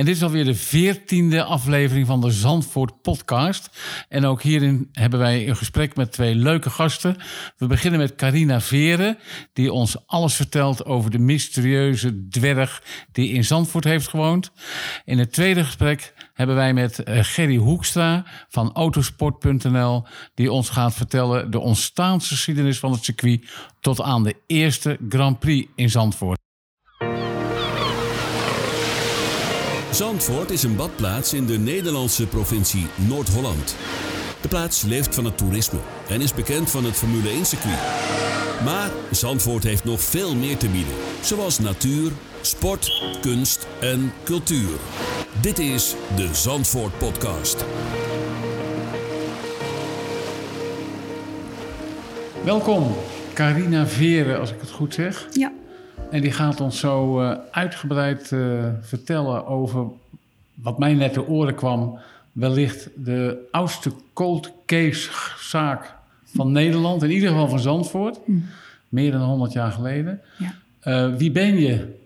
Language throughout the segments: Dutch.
En dit is alweer de veertiende aflevering van de Zandvoort podcast. En ook hierin hebben wij een gesprek met twee leuke gasten. We beginnen met Carina Veren, die ons alles vertelt over de mysterieuze dwerg die in Zandvoort heeft gewoond. In het tweede gesprek hebben wij met eh, Gerry Hoekstra van autosport.nl, die ons gaat vertellen de ontstaansgeschiedenis van het circuit tot aan de eerste Grand Prix in Zandvoort. Zandvoort is een badplaats in de Nederlandse provincie Noord-Holland. De plaats leeft van het toerisme en is bekend van het Formule 1-circuit. Maar Zandvoort heeft nog veel meer te bieden, zoals natuur, sport, kunst en cultuur. Dit is de Zandvoort Podcast. Welkom, Carina Veren, als ik het goed zeg. Ja. En die gaat ons zo uh, uitgebreid uh, vertellen over wat mij net de oren kwam. Wellicht de oudste cold case zaak van Nederland, in ieder geval van Zandvoort. Mm. Meer dan 100 jaar geleden. Ja. Uh, wie ben je?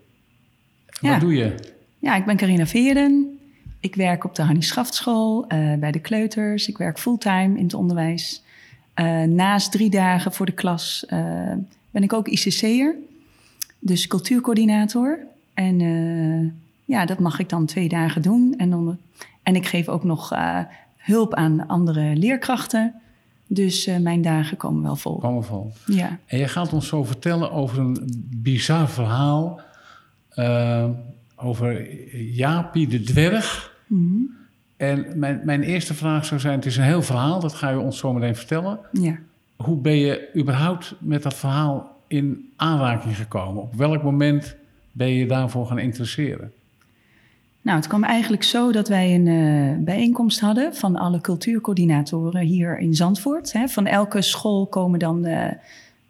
Ja. Wat doe je? Ja, ik ben Carina Veren. Ik werk op de Hannie Schaftschool bij de kleuters. Ik werk fulltime in het onderwijs. naast drie dagen voor de klas ben ik ook ICC'er. Dus cultuurcoördinator. En uh, ja, dat mag ik dan twee dagen doen. En, dan, en ik geef ook nog uh, hulp aan andere leerkrachten. Dus uh, mijn dagen komen wel vol. Komen vol. Ja. En je gaat ons zo vertellen over een bizar verhaal. over Jaapie de dwerg. Mm -hmm. En mijn, mijn eerste vraag zou zijn: het is een heel verhaal, dat ga je ons zo meteen vertellen. Ja. Hoe ben je überhaupt met dat verhaal in aanraking gekomen? Op welk moment ben je daarvoor gaan interesseren? Nou, het kwam eigenlijk zo dat wij een uh, bijeenkomst hadden van alle cultuurcoördinatoren hier in Zandvoort. Hè. Van elke school komen dan uh,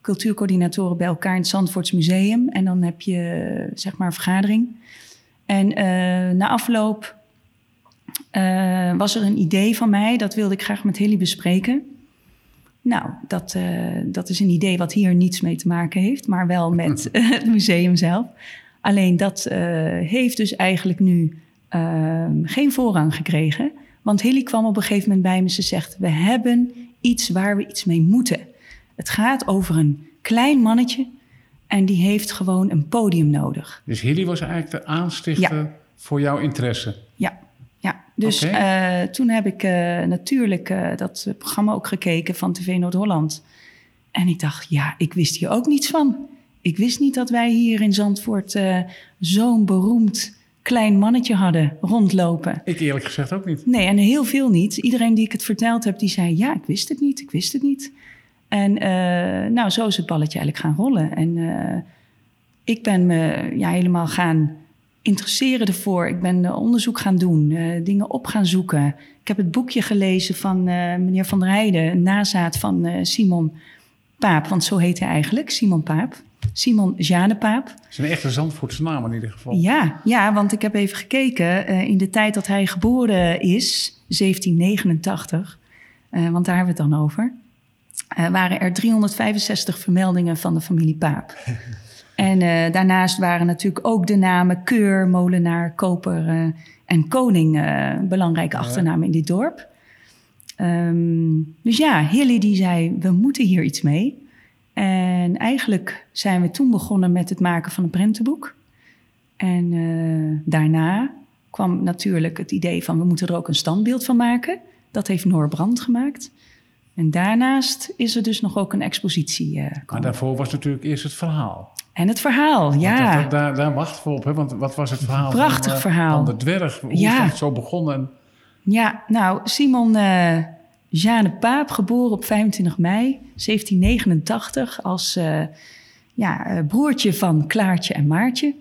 cultuurcoördinatoren bij elkaar in het Zandvoorts Museum. En dan heb je uh, zeg maar een vergadering. En na afloop was er een idee van mij, dat wilde ik graag met Hilly bespreken. Nou, dat, uh, dat is een idee wat hier niets mee te maken heeft, maar wel met het museum zelf. Alleen dat uh, heeft dus eigenlijk nu ehm, geen voorrang gekregen. Want Hilly kwam op een gegeven moment bij me. Ze zegt: We hebben iets waar we iets mee moeten. Het gaat over een klein mannetje en die heeft gewoon een podium nodig. Dus Hilly was eigenlijk de aanstichter ja. voor jouw interesse? Dus okay. uh, toen heb ik uh, natuurlijk uh, dat programma ook gekeken van TV Noord-Holland. En ik dacht, ja, ik wist hier ook niets van. Ik wist niet dat wij hier in Zandvoort zo'n beroemd klein mannetje hadden rondlopen. Ik eerlijk gezegd ook niet. Nee, en heel veel niet. Iedereen die ik het verteld heb, die zei, ja, ik wist het niet, ik wist het niet. En nou, zo is het balletje eigenlijk gaan rollen. En ik ben me ja, helemaal gaan interesseren ervoor. Ik ben uh, onderzoek gaan doen, uh, dingen op gaan zoeken. Ik heb het boekje gelezen van uh, meneer Van der Heijden, een nazaat van Simon Paap, want zo heet hij eigenlijk, Simon Paap. Simon Jane Paap. Dat is een echte Zandvoortse naam in ieder geval. Ja, ja want ik heb even gekeken. in de tijd dat hij geboren is, 1789, want daar hebben we het dan over, waren er 365 vermeldingen van de familie Paap. En uh, daarnaast waren natuurlijk ook de namen Keur, Molenaar, Koper uh, en Koning uh, belangrijke achternamen in dit dorp. Um, dus ja, Hilly die zei, we moeten hier iets mee. En eigenlijk zijn we toen begonnen met het maken van een prentenboek. En daarna kwam natuurlijk het idee van, we moeten er ook een standbeeld van maken. Dat heeft Noor Brand gemaakt. En daarnaast is er dus nog ook een expositie. maar daarvoor was natuurlijk eerst het verhaal. En het verhaal, ja. Dat, dat, daar, daar wachten we op, hè? want wat was het verhaal? Prachtig van, verhaal. Van de dwerg, hoe ja. is dat zo begonnen? Ja, nou, Simon uh, Jeanne Paap, geboren op 25 mei 1789 als uh, ja, broertje van Klaartje en Maartje.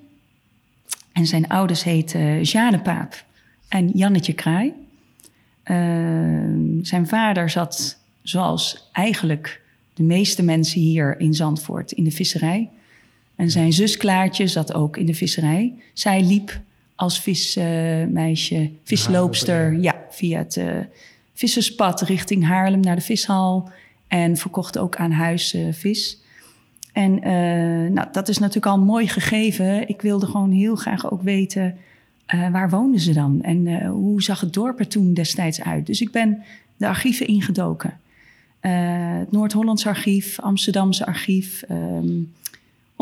En zijn ouders heten Jeanne Paap en Jannetje Kraai. Uh, zijn vader zat, zoals eigenlijk de meeste mensen hier in Zandvoort, in de visserij. En zijn zus Klaartje zat ook in de visserij. Zij liep als vismeisje, uh, visloopster, ah, ja, via het uh, visserspad richting Haarlem naar de vishal. En verkocht ook aan huis uh, vis. En nou, dat is natuurlijk al mooi gegeven. Ik wilde gewoon heel graag ook weten Uh, waar woonden ze dan? En uh, hoe zag het dorp er toen destijds uit? Dus ik ben de archieven ingedoken. Het Noord-Hollands archief, Amsterdamse archief. Um,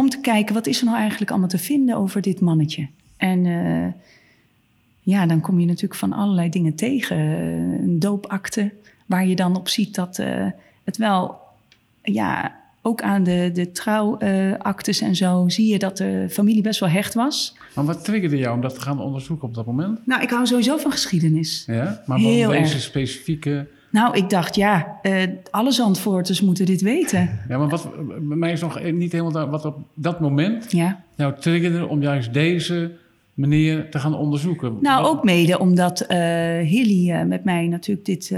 om te kijken, wat is er nou eigenlijk allemaal te vinden over dit mannetje? En ja, dan kom je natuurlijk van allerlei dingen tegen. Een doopakte, waar je dan op ziet dat het wel ja, ook aan de, de trouwactes en zo zie je dat de familie best wel hecht was. Maar wat triggerde jou om dat te gaan onderzoeken op dat moment? Nou, ik hou sowieso van geschiedenis. Ja, maar Heel deze erg. specifieke... Nou, ik dacht, ja, uh, alle Zandvoorters moeten dit weten. Ja, maar wat, bij mij is nog niet helemaal wat op dat moment ja. nou triggerde om juist deze meneer te gaan onderzoeken. Nou, ook mede omdat uh, Hilly uh, met mij natuurlijk dit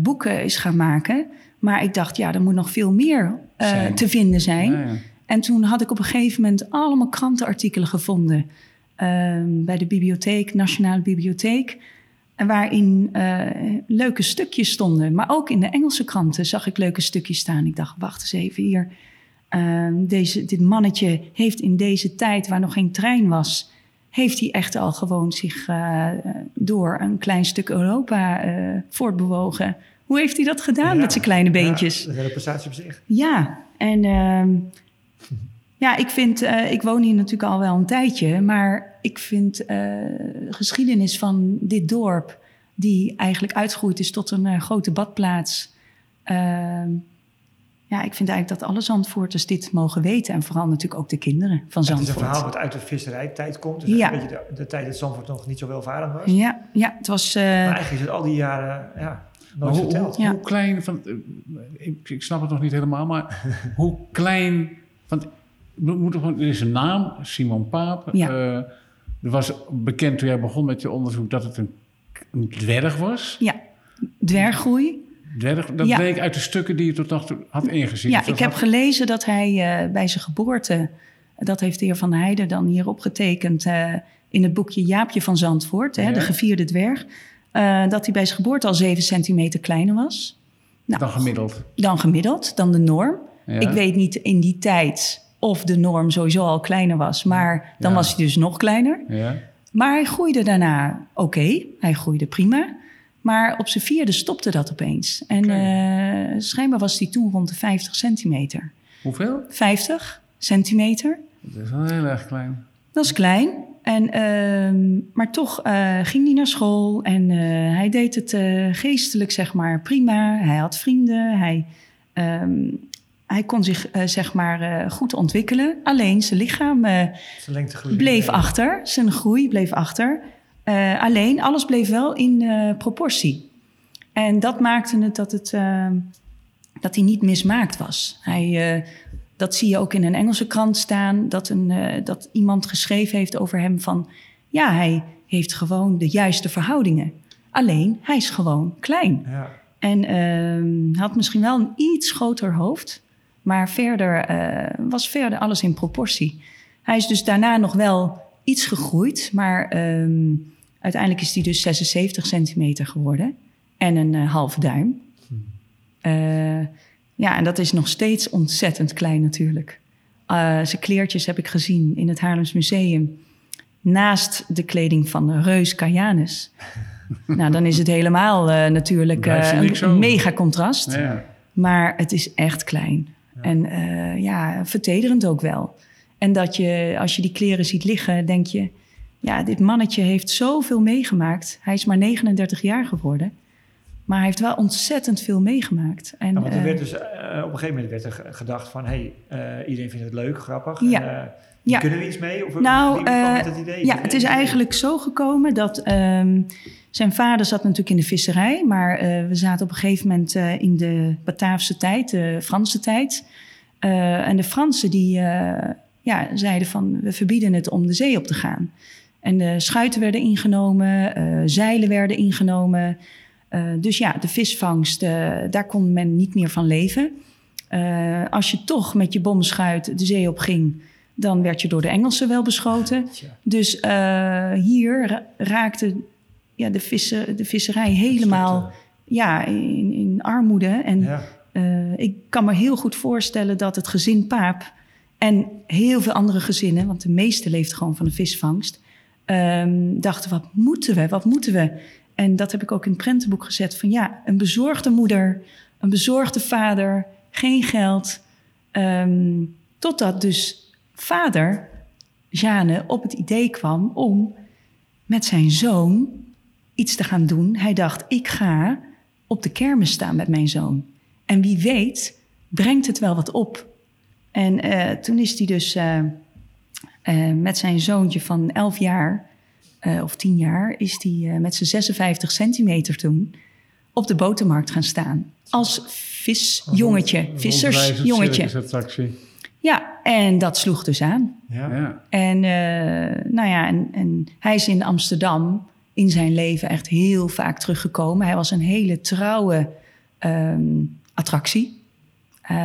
boek is gaan maken. Maar ik dacht, ja, er moet nog veel meer uh, te vinden zijn. Ja, ja. En toen had ik op een gegeven moment allemaal krantenartikelen gevonden. Uh, bij de bibliotheek, Nationale Bibliotheek. Waarin uh, leuke stukjes stonden. Maar ook in de Engelse kranten zag ik leuke stukjes staan. Ik dacht, wacht eens even hier. Ehm, deze, dit mannetje heeft in deze tijd, waar nog geen trein was, heeft hij echt al gewoon zich uh, door een klein stuk Europa uh, voortbewogen. Hoe heeft hij dat gedaan met zijn kleine beentjes? Ja, een prestatie op zich. Ja, en uh, ja, ik vind, ik woon hier natuurlijk al wel een tijdje, maar ik vind uh, geschiedenis van dit dorp, die eigenlijk uitgegroeid is tot een uh, grote badplaats. Ehm, ja, ik vind eigenlijk dat alle Zandvoorters dit mogen weten. En vooral natuurlijk ook de kinderen van Zandvoort. Het is een verhaal wat uit de visserijtijd komt. Dus ja. een beetje de, de, tijd dat Zandvoort nog niet zo welvarend was. Ja, ja het was... maar eigenlijk is het al die jaren... Ja, hoe, hoe, hoe, klein, van, eh, ik, ik, snap het nog niet helemaal, maar hoe klein, want moet er, is een naam, Simon Paap. Ja. Uh, er was bekend toen jij begon met je onderzoek dat het een, een dwerg was. Ja, dwerggroei. Dwerg, dat ja. bleek uit de stukken die je tot nog toe had ingezien. Ja, ik heb gelezen dat hij uh, bij zijn geboorte, dat heeft de heer Van Heijden dan hier opgetekend uh, in het boekje Jaapje van Zandvoort, ja. hè, de gevierde dwerg. Uh, dat hij bij zijn geboorte al 7 centimeter kleiner was. Nou, dan gemiddeld? Dan gemiddeld, dan de norm. Ja. Ik weet niet in die tijd of de norm sowieso al kleiner was, maar dan ja. was hij dus nog kleiner. Ja. Maar hij groeide daarna oké, okay, hij groeide prima. Maar op zijn vierde stopte dat opeens. En okay. uh, schijnbaar was hij toen rond de 50 centimeter. Hoeveel? 50 centimeter. Dat is wel heel erg klein. Dat is klein. En, uh, maar toch uh, ging hij naar school en uh, hij deed het geestelijk, zeg maar, prima. Hij had vrienden, hij, um, hij kon zich, zeg maar, goed ontwikkelen. Alleen zijn lichaam zijn bleef achter, zijn groei bleef achter. alleen, alles bleef wel in proportie. En dat maakte het dat, het, ehm, dat hij niet mismaakt was. Hij dat zie je ook in een Engelse krant staan, dat, een, dat iemand geschreven heeft over hem van, ja, hij heeft gewoon de juiste verhoudingen. Alleen, hij is gewoon klein. Ja. En uh, had misschien wel een iets groter hoofd, maar verder uh, was verder alles in proportie. Hij is dus daarna nog wel iets gegroeid, maar um, uiteindelijk is hij dus 76 centimeter geworden en een uh, halve duim. Hm. Ja, en dat is nog steeds ontzettend klein natuurlijk. Zijn kleertjes heb ik gezien in het Haarlems Museum. Naast de kleding van de reus Kajanus. nou, dan is het helemaal natuurlijk een, een mega contrast. Ja. Maar het is echt klein. En ja, vertederend ook wel. En dat je, als je die kleren ziet liggen, denk je... Ja, dit mannetje heeft zoveel meegemaakt. Hij is maar 39 jaar geworden. Maar hij heeft wel ontzettend veel meegemaakt. En, ja, want er werd dus, uh, op een gegeven moment werd er gedacht van... hey, uh, iedereen vindt het leuk, grappig. Ja. En, uh, ja. Kunnen we iets mee? Of nou, het idee? Ja, het is eigenlijk zo gekomen dat... Um, zijn vader zat natuurlijk in de visserij... maar we zaten op een gegeven moment in de Bataafse tijd, de Franse tijd. en de Fransen die ja, zeiden van... we verbieden het om de zee op te gaan. En de schuiten werden ingenomen, zeilen werden ingenomen... Uh, dus ja, de visvangst, uh, daar kon men niet meer van leven. Als je toch met je bomschuit de zee op ging, dan werd je door de Engelsen wel beschoten. Dus hier raakte ja, de, vissen, de visserij helemaal ja, in, in armoede. En ja. ik kan me heel goed voorstellen dat het gezin Paap en heel veel andere gezinnen, want de meeste leeft gewoon van de visvangst, Ehm, dachten, wat moeten we, wat moeten we? En dat heb ik ook in het prentenboek gezet. Van ja, een bezorgde moeder, een bezorgde vader, geen geld. Ehm, totdat dus vader, Jane, op het idee kwam om met zijn zoon iets te gaan doen. Hij dacht, ik ga op de kermis staan met mijn zoon. En wie weet, brengt het wel wat op. En uh, toen is hij dus uh, uh, met zijn zoontje van 11 jaar of 10 jaar, is hij met zijn 56 centimeter toen op de botermarkt gaan staan. Als visjongetje, vissersjongetje. Ja, en dat sloeg dus aan. Ja. En, nou ja, en, en hij is in Amsterdam in zijn leven echt heel vaak teruggekomen. Hij was een hele trouwe um, attractie. Uh,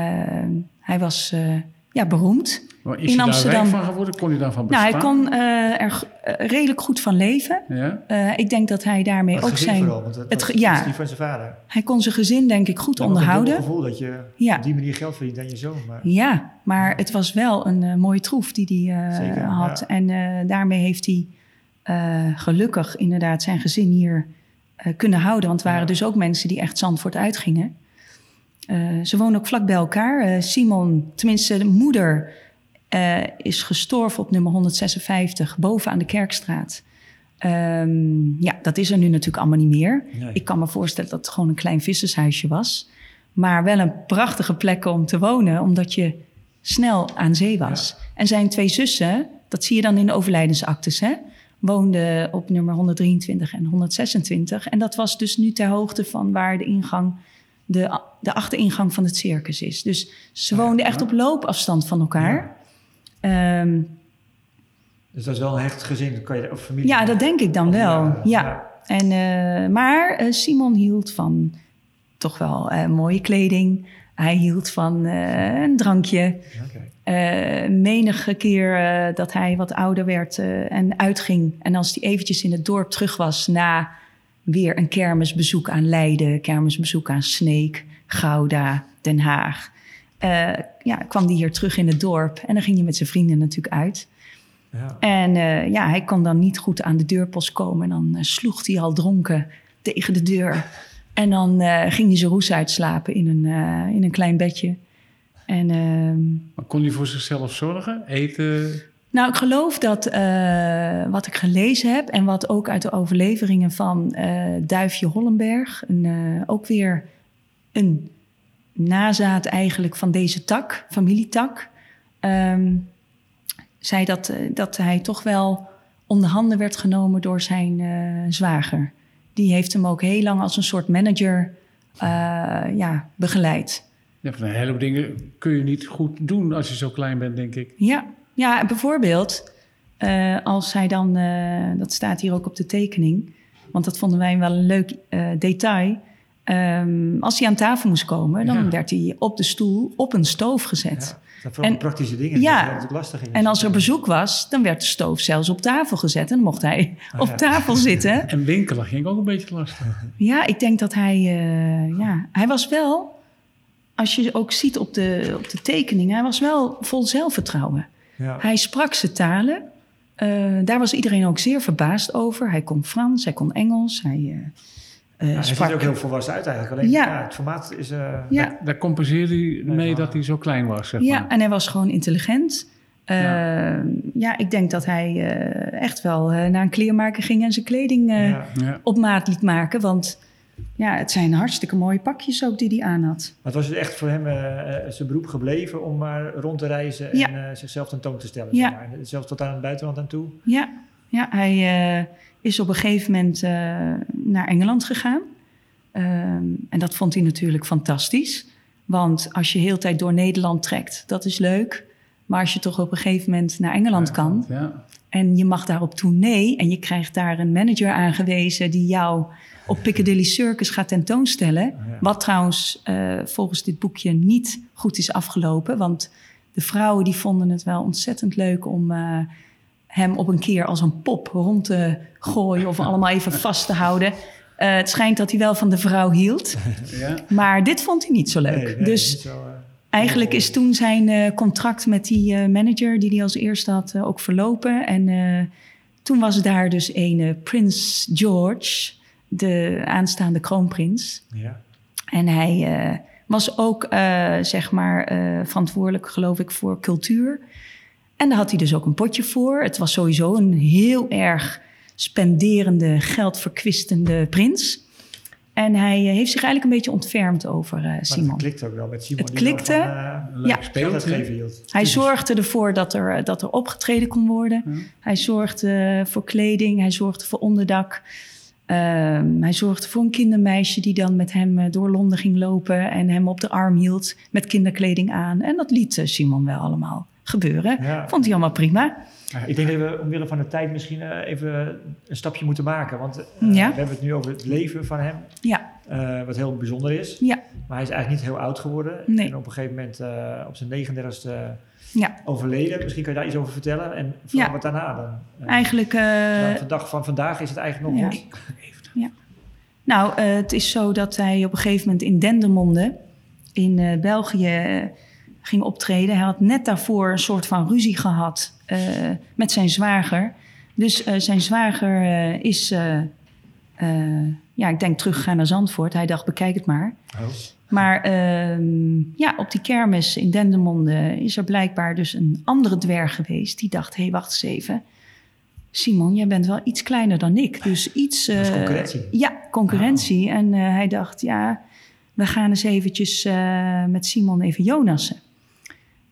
hij was uh, ja, beroemd. Maar is in hij Amsterdam. van geworden? Kon hij daarvan bestaan? Nou, hij kon uh, er redelijk goed van leven. Ja? ik denk dat hij daarmee het ook zijn. Vooral, want het, het, het ja, van zijn vader. Hij kon zijn gezin denk ik goed ja, onderhouden. Ik het gevoel dat je ja. op die manier geld verdient aan je zoon. Maar... Ja, maar het was wel een mooie troef die hij had. En daarmee heeft hij gelukkig inderdaad zijn gezin hier kunnen houden. Want het waren dus ook mensen die echt Zandvoort uitgingen. Uh, ze wonen ook vlak bij elkaar. Simon, tenminste de moeder, is gestorven op nummer 156 boven aan de Kerkstraat. Um, ja, dat is er nu natuurlijk allemaal niet meer. Nee. Ik kan me voorstellen dat het gewoon een klein vissershuisje was. Maar wel een prachtige plek om te wonen, omdat je snel aan zee was. Ja. En zijn twee zussen, dat zie je dan in de overlijdensactes, hè, woonden op nummer 123 en 126. En dat was dus nu ter hoogte van waar de ingang de, de achteringang van het circus is. Dus ze woonden echt op loopafstand van elkaar. Ja. Um, dus dat is wel een hecht gezin, kan je, of familie? Ja, dat denk ik dan wel. Ja. ja. En, uh, maar uh, Simon hield van toch wel uh, mooie kleding. Hij hield van een drankje. Okay. menige keer dat hij wat ouder werd en uitging. En als hij eventjes in het dorp terug was na weer een kermisbezoek aan Leiden, kermisbezoek aan Sneek, Gouda, Den Haag. Ja, kwam die hier terug in het dorp en dan ging hij met zijn vrienden natuurlijk uit. Ja. En ja, hij kon dan niet goed aan de deurpost komen. En dan sloeg hij al dronken tegen de deur. En dan ging hij zijn roes uitslapen in een, in een klein bedje. En, ehm, maar kon hij voor zichzelf zorgen? Eten? Nou, ik geloof dat uh, wat ik gelezen heb en wat ook uit de overleveringen van uh, Duifje Hollenberg, een, uh, ook weer een nazaat eigenlijk van deze tak, familietak, um, zei dat, dat hij toch wel onder handen werd genomen door zijn zwager. Die heeft hem ook heel lang als een soort manager ja, begeleid. Ja, van een heleboel dingen kun je niet goed doen als je zo klein bent, denk ik. Ja, ja, bijvoorbeeld uh, als hij dan, uh, dat staat hier ook op de tekening, want dat vonden wij wel een leuk detail. Um, als hij aan tafel moest komen, dan ja. werd hij op de stoel op een stoof gezet. Ja, dat waren praktische dingen. Ja, dat lastig in. en als er bezoek was, dan werd de stoof zelfs op tafel gezet en mocht hij oh, op ja. tafel zitten. En winkelen ging ook een beetje lastig. Ja, ik denk dat hij, ja, hij was wel, als je ook ziet op de, op de tekening, hij was wel vol zelfvertrouwen. Ja. Hij sprak ze talen. Uh, daar was iedereen ook zeer verbaasd over. Hij kon Frans, hij kon Engels. Hij, uh, uh, hij sprak... ziet ook heel volwassen uit eigenlijk. Alleen ja. ja het formaat is... ja. Daar, daar compenseerde hij mee dat hij zo klein was, zeg Ja, en hij was gewoon intelligent. Ja. ja. ik denk dat hij echt wel naar een kleermaker ging... en zijn kleding ja. op maat liet maken. Want ja, het zijn hartstikke mooie pakjes ook die hij aan had. Maar het was dus echt voor hem uh, zijn beroep gebleven om maar rond te reizen ja. en uh, zichzelf tentoon te stellen. Ja. Zeg maar. Zelfs tot aan het buitenland aan toe. Ja, ja hij uh, is op een gegeven moment naar Engeland gegaan. Ehm, en dat vond hij natuurlijk fantastisch. Want als je heel tijd door Nederland trekt, dat is leuk. Maar als je toch op een gegeven moment naar Engeland ja, kan... Ja. en je mag daar op tournee en je krijgt daar een manager aangewezen... die jou op Piccadilly Circus gaat tentoonstellen. Wat trouwens uh, volgens dit boekje niet goed is afgelopen. Want de vrouwen die vonden het wel ontzettend leuk om uh, hem op een keer als een pop rond te gooien of allemaal even vast te houden. Uh, het schijnt dat hij wel van de vrouw hield. Ja. Maar dit vond hij niet zo leuk. Nee, nee, dus zo, eigenlijk is toen zijn contract met die manager die hij als eerste had ook verlopen. En toen was daar dus een Prins George, de aanstaande kroonprins. Ja. En hij eh, was ook, eh, zeg maar, eh, verantwoordelijk, geloof ik, voor cultuur. En daar had hij dus ook een potje voor. Het was sowieso een heel erg spenderende, geldverkwistende prins. En hij heeft zich eigenlijk een beetje ontfermd over uh, Simon. het klikte ook wel met Simon. Het klikte, van, ja. Speelt. Hij zorgde ervoor dat er, dat er opgetreden kon worden. Hij zorgde voor kleding, hij zorgde voor onderdak. Um, hij zorgde voor een kindermeisje die dan met hem door Londen ging lopen en hem op de arm hield met kinderkleding aan. En dat liet Simon wel allemaal gebeuren. Vond hij allemaal prima. Ik denk dat we omwille van de tijd misschien uh, even een stapje moeten maken. Want uh, ja. we hebben het nu over het leven van hem. Ja. Uh, wat heel bijzonder is. Ja. Maar hij is eigenlijk niet heel oud geworden. Nee. En op een gegeven moment op zijn 39ste ja. overleden. Misschien kan je daar iets over vertellen. En vooral wat daarna dan. eigenlijk... de dag van vandaag is het eigenlijk nog goed. Ja. Nou, het is zo dat hij op een gegeven moment in Dendermonde in België ging optreden. Hij had net daarvoor een soort van ruzie gehad uh, met zijn zwager. Dus uh, zijn zwager uh, is, ja, ik denk teruggegaan naar Zandvoort. Hij dacht, bekijk het maar. Oh. Maar ehm, ja, op die kermis in Dendermonde is er blijkbaar dus een andere dwerg geweest. Die dacht, hé, hey, wacht eens even. Simon, jij bent wel iets kleiner dan ik. Dus iets... concurrentie. Ja, concurrentie. Oh. En hij dacht, ja, we gaan eens eventjes met Simon even Jonassen.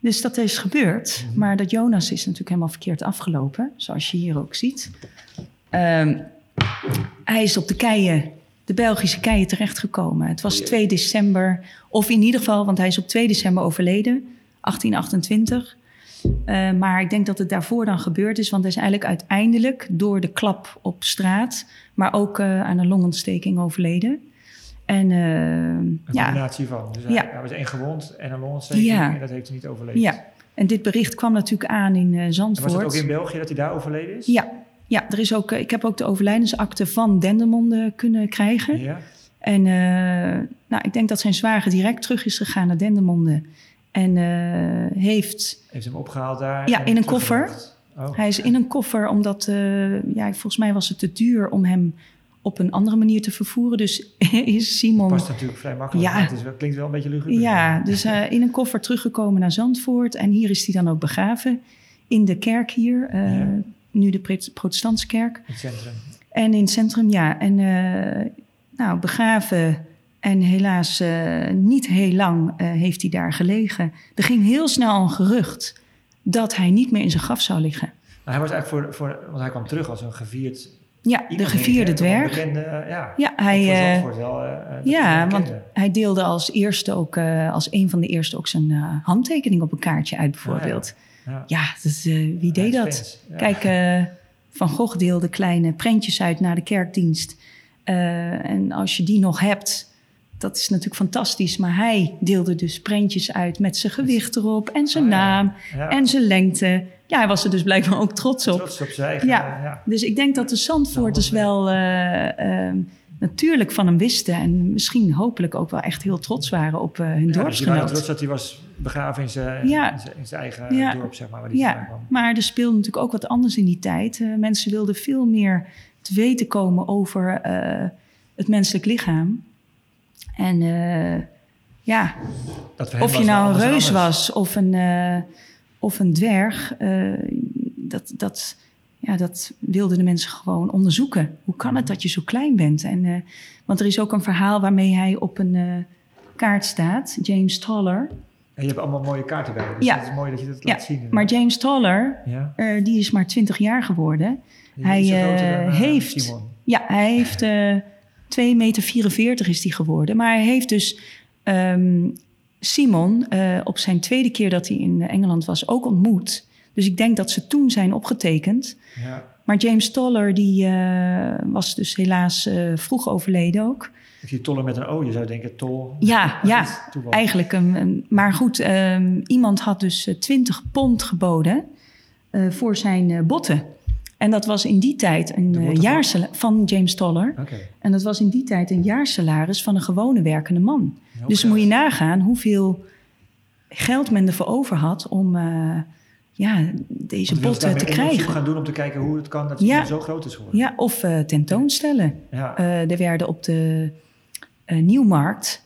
Dus dat is gebeurd. Mhm. Maar dat Jonas is natuurlijk helemaal verkeerd afgelopen, zoals je hier ook ziet. Um, hij is op de keien, de Belgische keien terechtgekomen. Het was 2 december, of in ieder geval, want hij is op 2 december overleden, 1828. Uh, maar ik denk dat het daarvoor dan gebeurd is, want hij is eigenlijk uiteindelijk door de klap op straat, maar ook uh, aan een longontsteking overleden. En, uh, een ja. combinatie van. Dus hij, Ja. hij was één gewond en een longontsteking Ja. en dat heeft hij niet overleefd. Ja, en dit bericht kwam natuurlijk aan in uh, En Zandvoort. was het ook in België dat hij daar overleden is? Ja, ja er is ook, eh, ik heb ook de overlijdensakte van Dendermonde kunnen krijgen. Ja? En eh, nou, ik denk dat zijn zwager direct terug is gegaan naar Dendermonde. En eh, heeft, Heeft hem opgehaald daar? Ja, in een teruggebracht? Oh. hij is in een koffer omdat, eh, ja, volgens mij was het te duur om hem op een andere manier te vervoeren. Dus is Simon... Past natuurlijk vrij makkelijk. Ja. Het is wel, klinkt wel een beetje luguber. Ja, dus uh, in een koffer teruggekomen naar Zandvoort. En hier is hij dan ook begraven. In de kerk hier. Uh, Ja. Nu de protestantse kerk. Het centrum. En in het centrum, ja. En uh, nou, begraven. En helaas niet heel lang heeft hij daar gelegen. Er ging heel snel een gerucht dat hij niet meer in zijn graf zou liggen. Maar hij was eigenlijk voor, voor... Want hij kwam terug als een gevierd... Ja, de gevierde dwerg. Bekende, uh, ja, Ja, hij, eh, wel, uh, dat Ja, want hij deelde als eerste ook, uh, als een van de eerste ook zijn handtekening op een kaartje uit, bijvoorbeeld. Ja. Ja, dus, wie deed dat? Kijk, Van Gogh deelde kleine prentjes uit naar de kerkdienst. En als je die nog hebt, dat is natuurlijk fantastisch. Maar hij deelde dus prentjes uit met zijn gewicht erop en zijn Ah, naam en zijn lengte. Ja, hij was er dus blijkbaar ook trots op. Trots op zijn eigen... Ja. eh, ja. Dus ik denk dat de Zandvoorters Nou, wel eh, eh, natuurlijk van hem wisten. En misschien hopelijk ook wel echt heel trots waren op eh, hun Ja, dus dorpsgenoot. trots dat hij was begraven in zijn, Ja. in zijn, in zijn eigen dorp, zeg maar, waar Ja, kwam. maar er speelde natuurlijk ook wat anders in die tijd. Mensen wilden veel meer te weten komen over het menselijk lichaam. En ja, of je was nou een reus anders. was of een, of een dwerg, eh, dat, dat, ja, dat wilden de mensen gewoon onderzoeken. Hoe kan het dat je zo klein bent? En, eh, want er is ook een verhaal waarmee hij op een eh, kaart staat, James Toller. En je hebt allemaal mooie kaarten bij. Dus Ja. het is mooi dat je dat Ja, laat zien. maar James Toller, ja? die is maar 20 jaar geworden. Die Hij, dan, heeft- Simon. Ja, hij heeft eh 2,44 meter is hij geworden. Maar hij heeft dus ehm, Simon eh, op zijn tweede keer dat hij in Engeland was ook ontmoet. Dus ik denk dat ze toen zijn opgetekend. Ja. Maar James Toller die, eh, was dus helaas eh, vroeg overleden ook. Ik zie tollen met een O, je zou denken tol. Ja, ja, eigenlijk. een- maar goed, ehm, iemand had dus eh, 20 pond geboden voor zijn botten. En dat was in die tijd een botten van? James Toller. Oké. En dat was in die tijd een jaarsalaris van een gewone werkende man. Heel dus geld. moet je nagaan hoeveel geld men ervoor over had om, eh, ja, deze botten te krijgen. gaan doen om te kijken hoe het kan dat Ja. het zo groot is geworden. Ja, of eh, tentoonstellen. Ja. Eh, er werden op de Nieuwmarkt,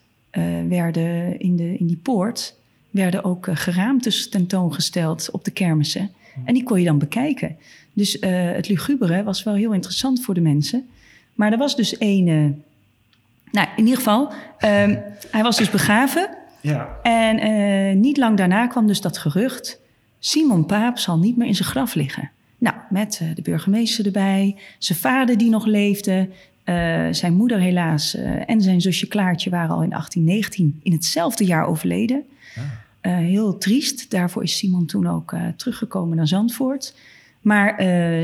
werden in, de, in die poort, werden ook geraamtes tentoongesteld op de kermissen. En die kon je dan bekijken. Dus het lugubere was wel heel interessant voor de mensen. Maar er was dus één... nou, in ieder geval, ehm, hij was dus begraven. ja. En eh, niet lang daarna kwam dus dat gerucht... Simon Paap zal niet meer in zijn graf liggen. Nou, met eh, de burgemeester erbij, zijn vader die nog leefde... eh, zijn moeder helaas en zijn zusje Klaartje waren al in 1819 in hetzelfde jaar overleden. Eh, heel triest. Daarvoor is Simon toen ook teruggekomen naar Zandvoort. Maar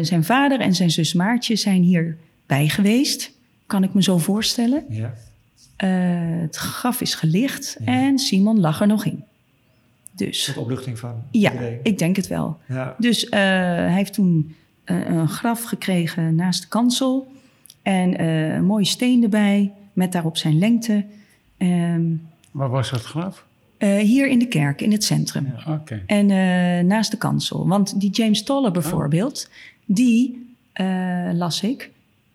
zijn vader en zijn zus Maartje zijn hierbij geweest. Kan ik me zo voorstellen. ja. Eh, het graf is gelicht en Simon lag er nog in. Dus Tot opluchting van ja, iedereen. ik denk het wel. Ja. Dus eh, hij heeft toen eh, een graf gekregen naast de kansel. En een mooie steen erbij, met daarop zijn lengte. Ehm, Waar was dat graf? hier in de kerk, in het centrum. Oké. En naast de kansel. Want die James Toller bijvoorbeeld, die las ik.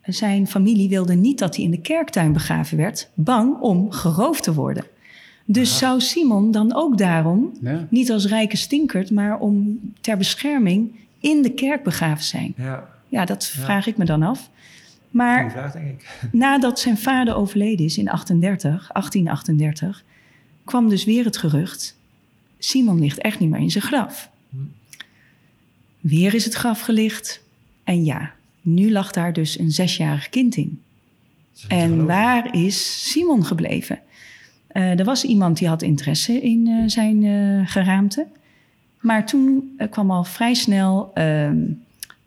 Zijn familie wilde niet dat hij in de kerktuin begraven werd, bang om geroofd te worden. Dus zou Simon dan ook daarom, Ja. niet als rijke stinkert, maar om ter bescherming in de kerk begraven zijn? ja. Ja, dat vraag ik me dan af. Maar vraag, denk ik. nadat zijn vader overleden is in 38, 1838, kwam dus weer het gerucht: Simon ligt echt niet meer in zijn graf. Weer is het graf gelicht. En ja, nu lag daar dus een zesjarig kind in. En waar is Simon gebleven? Eh, er was iemand die had interesse in eh, zijn eh, geraamte. Maar toen kwam al vrij snel ehm,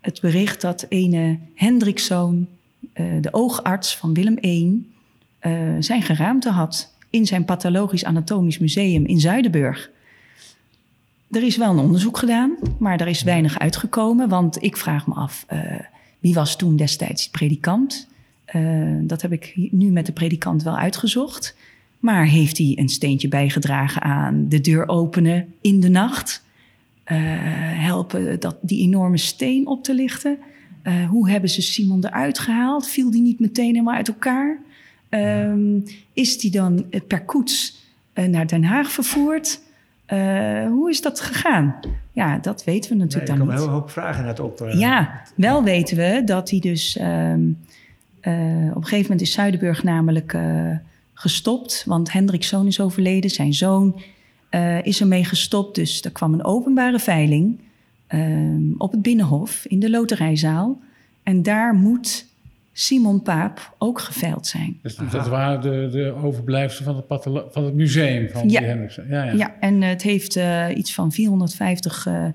het bericht dat ene Hendrikszoon, de oogarts van Willem I, zijn geraamte had in zijn pathologisch anatomisch museum in Zuidenburg. Er is wel een onderzoek gedaan, maar er is weinig uitgekomen. Want ik vraag me af, wie was toen destijds predikant? Eh, dat heb ik nu met de predikant wel uitgezocht. Maar heeft hij een steentje bijgedragen aan de deur openen in de nacht? Eh, helpen dat, die enorme steen op te lichten? Eh, hoe hebben ze Simon eruit gehaald? Viel die niet meteen helemaal uit elkaar? Ehm, is die dan per koets naar Den Haag vervoerd? Eh, hoe is dat gegaan? Ja, dat weten we Nee, natuurlijk er dan komen niet. een hele hoop vragen net op. eh. Ja, wel weten we dat hij dus... ehm, eh, op een gegeven moment is Zuidenburg namelijk gestopt. Want Hendrik's zoon is overleden. Zijn zoon is ermee gestopt. Dus er kwam een openbare veiling ehm, op het Binnenhof in de loterijzaal. En daar moet Simon Paap ook geveild zijn. Dus dat waren de, de overblijfselen van het, van het museum van Ja. die Hendriksen. Ja, ja. Ja, en het heeft eh, iets van 450 eh,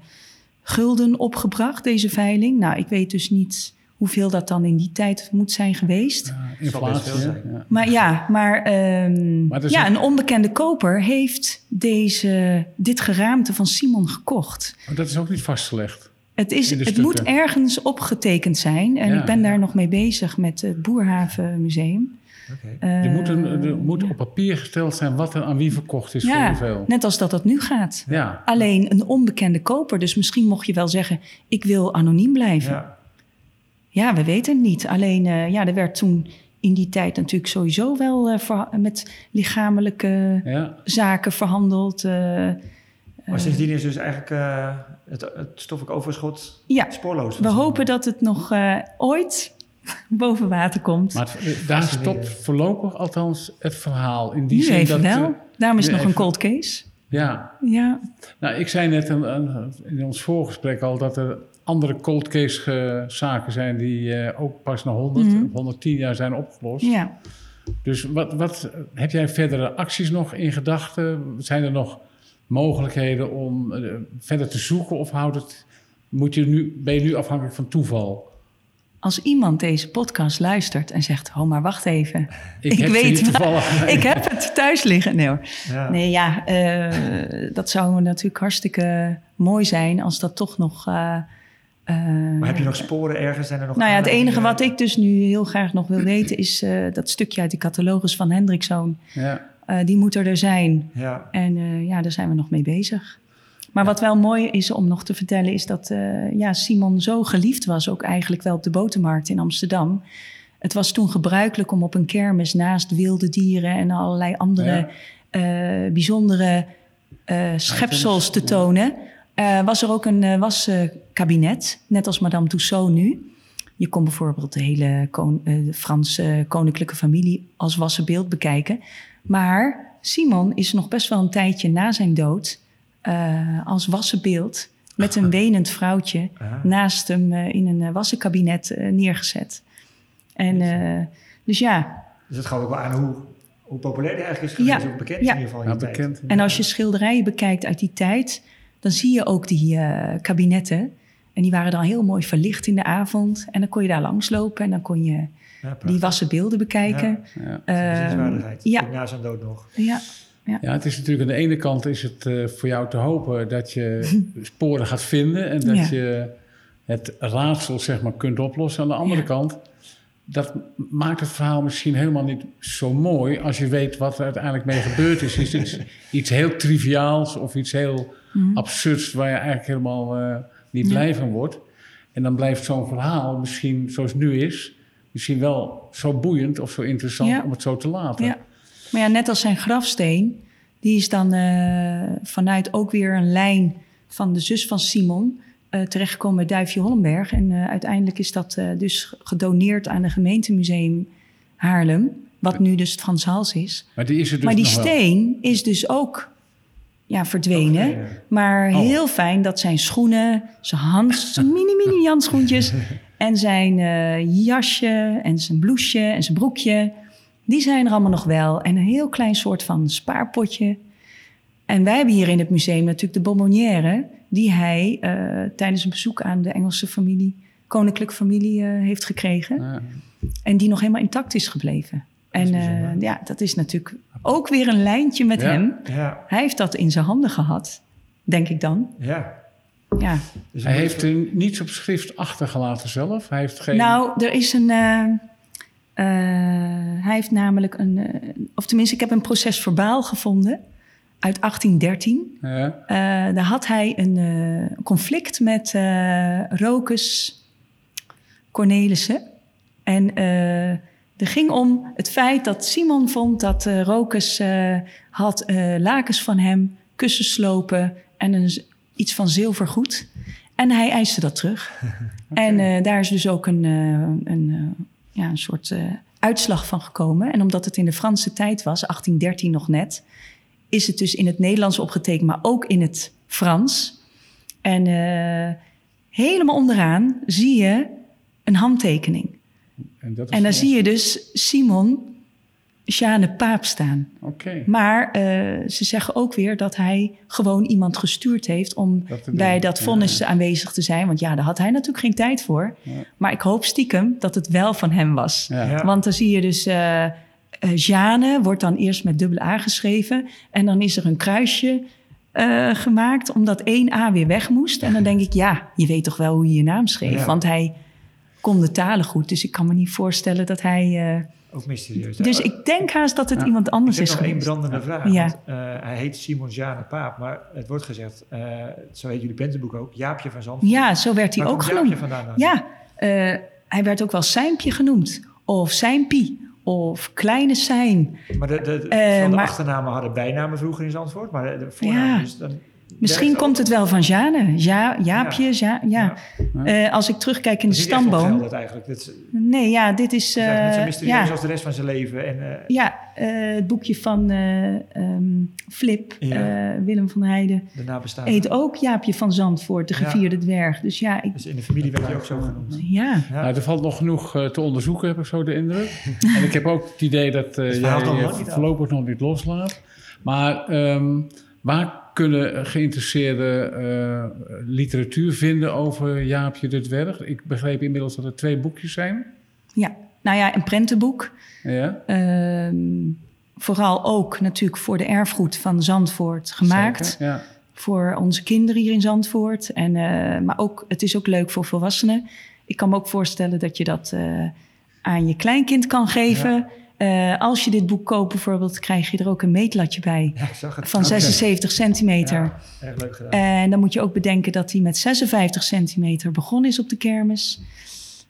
gulden opgebracht, deze veiling. Nou, ik weet dus niet hoeveel dat dan in die tijd moet zijn geweest. Ja, inflatie. zijn. Maar ja, maar, ehm, Maar ja, ook- een onbekende koper heeft deze, dit geraamte van Simon gekocht. Maar dat is ook niet vastgelegd. Het, is, het moet ergens opgetekend zijn. En Ja, ik ben daar ja. nog mee bezig met het Boerhaven Museum. Oké. Er moet, een, Eh, er moet op papier gesteld zijn wat er aan wie verkocht is voor ja, hoeveel. net als dat dat nu gaat. Ja, Alleen een onbekende koper. Dus misschien mocht je wel zeggen, ik wil anoniem blijven. Ja, Ja. we weten het niet. Alleen, eh, ja, er werd toen in die tijd natuurlijk sowieso wel eh, met lichamelijke ja. zaken verhandeld. eh, Maar sindsdien is dus eigenlijk eh, het, het stoffelijk overschot ja, spoorloos. we hopen dat het nog eh, ooit boven water komt. Maar het- daar stopt voorlopig althans het verhaal. In die nu zin even dat, wel. eh, Daarom is het nog een cold case. ja, Ja, nou, ik zei net een- een- in ons voorgesprek al dat er andere cold case eh, zaken zijn die eh, ook pas na 100 Mhm. of 110 jaar zijn opgelost. ja. Dus wat, wat, heb jij verdere acties nog in gedachten? Zijn er nog mogelijkheden om eh, verder te zoeken of houdt het, moet je nu, ben je nu afhankelijk van toeval? Als iemand deze podcast luistert en zegt: Oh, maar wacht even. Ik, Ik heb ze weet toevallig. Ik heb het thuis liggen. Nee hoor. Ja. Nee, ja, eh, dat zou natuurlijk hartstikke mooi zijn als dat toch nog. eh, eh, Maar heb je nog sporen ergens? Zijn er nog nou ja, het enige wat ik dus nu heel graag nog wil weten is eh, dat stukje uit de catalogus van Hendrikszoon. Ja. Eh, die moet er, zijn. Ja, En eh, ja, daar zijn we nog mee bezig. Maar wat wel mooi is om nog te vertellen, is dat uh, ja, Simon zo geliefd was, ook eigenlijk wel op de botermarkt in Amsterdam. Het was toen gebruikelijk om op een kermis naast wilde dieren en allerlei andere bijzondere schepsels te tonen. was er ook een waskabinet, net als Madame Tussaud nu. Je kon bijvoorbeeld de hele kon, de Franse koninklijke familie als wassenbeeld bekijken. Maar Simon is nog best wel een tijdje na zijn dood uh, als wassenbeeld met een wenend vrouwtje naast hem uh, in een wassenkabinet uh, neergezet. En dus ja. Dus dat gaat ook wel aan hoe, hoe populair hij eigenlijk is geweest, ja, bekend ja. in ieder geval. Ja, bekend, en als je schilderijen bekijkt uit die tijd, dan zie je ook die kabinetten. En die waren dan heel mooi verlicht in de avond. En dan kon je daar langslopen en dan kon je die wassen beelden bekijken. Ja, ja. ja. na zijn dood nog. Ja. Ja. ja, het is natuurlijk aan de ene kant is het uh, voor jou te hopen dat je sporen gaat vinden en dat je het raadsel zeg maar kunt oplossen. Aan de andere kant, dat maakt het verhaal misschien helemaal niet zo mooi als je weet wat er uiteindelijk mee gebeurd is. Is iets, iets heel triviaals of iets heel mm. absurds waar je eigenlijk helemaal uh, niet blij van wordt. En dan blijft zo'n verhaal misschien zoals het nu is, misschien wel zo boeiend of zo interessant om het zo te laten. Ja. Maar ja, net als zijn grafsteen, die is dan uh, vanuit ook weer een lijn van de zus van Simon uh, terechtgekomen bij Duifje Hollenberg. En uh, uiteindelijk is dat dus gedoneerd aan het gemeentemuseum Haarlem, wat nu dus het Frans Hals is. Maar die, is er dus maar die steen is dus ook ja, verdwenen. Okay. Maar oh. heel fijn dat zijn schoenen, zijn Hans, zijn mini-mini handschoentjes en zijn jasje en zijn blouseje en zijn broekje die zijn er allemaal nog wel. En een heel klein soort van spaarpotje. En wij hebben hier in het museum natuurlijk de bonbonnière... die hij uh, tijdens een bezoek aan de Engelse familie... koninklijke familie uh, heeft gekregen. Ja. En die nog helemaal intact is gebleven. En ja, dat is natuurlijk ook weer een lijntje met ja. hem. Ja. Hij heeft dat in zijn handen gehad, denk ik dan. Ja. Ja. Dus hij heeft er niets op schrift achtergelaten zelf? Hij heeft geen... Nou, er is een... Uh, hij heeft namelijk een, uh, of tenminste, ik heb een proces verbaal gevonden uit 1813. Ja. Uh, daar had hij een conflict met Rokus Cornelissen. En er ging om het feit dat Simon vond dat Rokus had lakens van hem, kussenslopen en een, iets van zilvergoed. En hij eiste dat terug. okay. En daar is dus ook een, een ja, een soort uitslag van gekomen. En omdat het in de Franse tijd was, 1813 nog net, is het dus in het Nederlands opgetekend, maar ook in het Frans. En helemaal onderaan zie je een handtekening. En, dat is en dan zie je dus Simon Sjane Paap staan. Okay. Maar uh, ze zeggen ook weer dat hij gewoon iemand gestuurd heeft om dat bij dat vonnis ja. aanwezig te zijn. Want ja, daar had hij natuurlijk geen tijd voor. Ja. Maar ik hoop stiekem dat het wel van hem was. Ja. Want dan zie je dus uh, Jane wordt dan eerst met dubbele A geschreven. En dan is er een kruisje uh, gemaakt omdat één A weer weg moest. En dan denk ik, ja, je weet toch wel hoe je je naam schreef. Want hij kon de talen goed. Dus ik kan me niet voorstellen dat hij ook mysterieus. Dus ik denk haast dat het ja. iemand anders is. Ik heb nog één brandende vraag. Ja. Want, uh, hij heet Simon Jane Paap, maar het wordt gezegd, uh, zo heet jullie pentenboek ook, Jaapje van Zandvoort. Ja, zo werd hij ook genoemd. Jaapje vandaan dan? Ja, uh, hij werd ook wel Seimpje genoemd. Of Seimpie. Of Kleine Sein. Maar de, de, de, de achternamen hadden bijnamen vroeger in Zandvoort, maar de, voornaam ja. is dan... Misschien komt het wel van Jane. Ja, Jaapje, ja. ja. ja. Uh, als ik terugkijk in de stamboom. Dat eigenlijk. Is, nee, ja, dit is. Uh, net zo mysterieus ja. als de rest van zijn leven. En, uh, ja, het boekje van um, Flip, ja. Willem van Heijden. De nabestaande. Heet ook Jaapje van Zandvoort, de gevierde dwerg. Dus ja. Ik, dus in de familie werd hij ook zo genoemd. Ja. Nou, er valt nog genoeg te onderzoeken, heb ik zo de indruk. en ik heb ook het idee dat jij je voorlopig nog niet loslaat. Maar um, waar kunnen geïnteresseerde uh, literatuur vinden over Jaapje de Dwerg? Ik begreep inmiddels dat er twee boekjes zijn. Ja, nou ja, een prentenboek. Ja. Uh, vooral ook natuurlijk voor de erfgoed van Zandvoort gemaakt. Zeker, ja. Voor onze kinderen hier in Zandvoort. En, uh, maar ook, het is ook leuk voor volwassenen. Ik kan me ook voorstellen dat je dat uh, aan je kleinkind kan geven. Ja. Eh, als je dit boek koopt bijvoorbeeld, krijg je er ook een meetlatje bij. Ja, ik zag het. Van 76 centimeter. Ja, erg leuk gedaan. En dan moet je ook bedenken dat hij met 56 centimeter begonnen is op de kermis.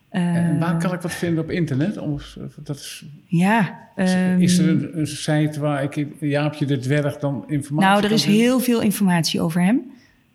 En waar Eh, kan ik wat vinden op internet? Om, dat is, Ja. ehm, is er een, een site waar ik Jaapje de Dwerg dan informatie nou, er is vinden? heel veel informatie over hem.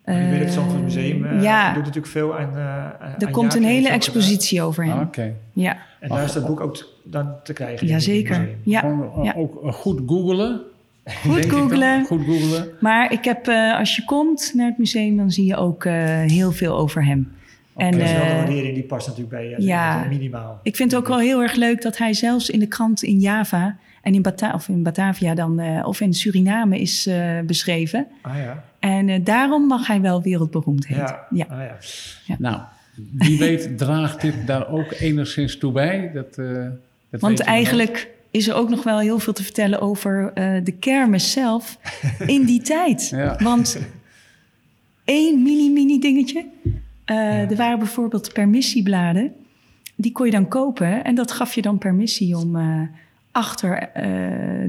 Je weet het Eh, Zandvoort Museum eh, ja. doet natuurlijk veel aan. eh, aan Er komt een hele expositie over hem. Ah, Oké. Ja, En daar is dat boek ook t- dan te krijgen. jazeker. Ja, Gewoon, eh, ja. Ook eh, goed googelen. Goed googlen. Goed googelen. Maar ik heb, eh, als je komt naar het museum, dan zie je ook eh, heel veel over hem. En Dat is wel de waardering die past natuurlijk bij je. ja. minimaal. ik vind het ook wel heel erg leuk dat hij zelfs in de krant in Java en in, Bata of in Batavia dan, eh, of in Suriname is eh, beschreven. Ah ja. En eh, daarom mag hij wel wereldberoemd heten. Ja. Ja. Ah, ja. Nou, wie weet draagt dit daar ook enigszins toe bij. Dat, eh, dat Want eigenlijk is er ook nog wel heel veel te vertellen over eh, de kermis zelf in die tijd. Ja. Want één mini-mini dingetje. eh, Er waren bijvoorbeeld permissiebladen. Die kon je dan kopen. En dat gaf je dan permissie om achter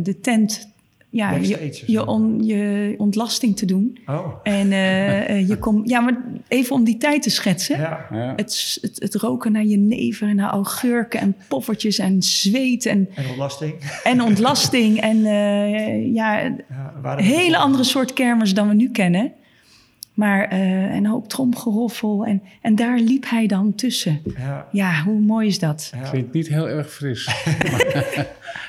de tent ja, je, je, on- je ontlasting te doen. Oh. En eh, eh, je kon, ja, maar even om die tijd te schetsen. Ja. Het, het, het roken naar jenever en naar augurken en poffertjes en zweet en, En ontlasting. en ontlasting. en eh, ja, Ja, waren een hele andere soort kermis dan we nu kennen. Maar eh, een hoop tromgeroffel en, en daar liep hij dan tussen. Ja. Ja, hoe mooi is dat? Ja. Klinkt niet heel erg fris.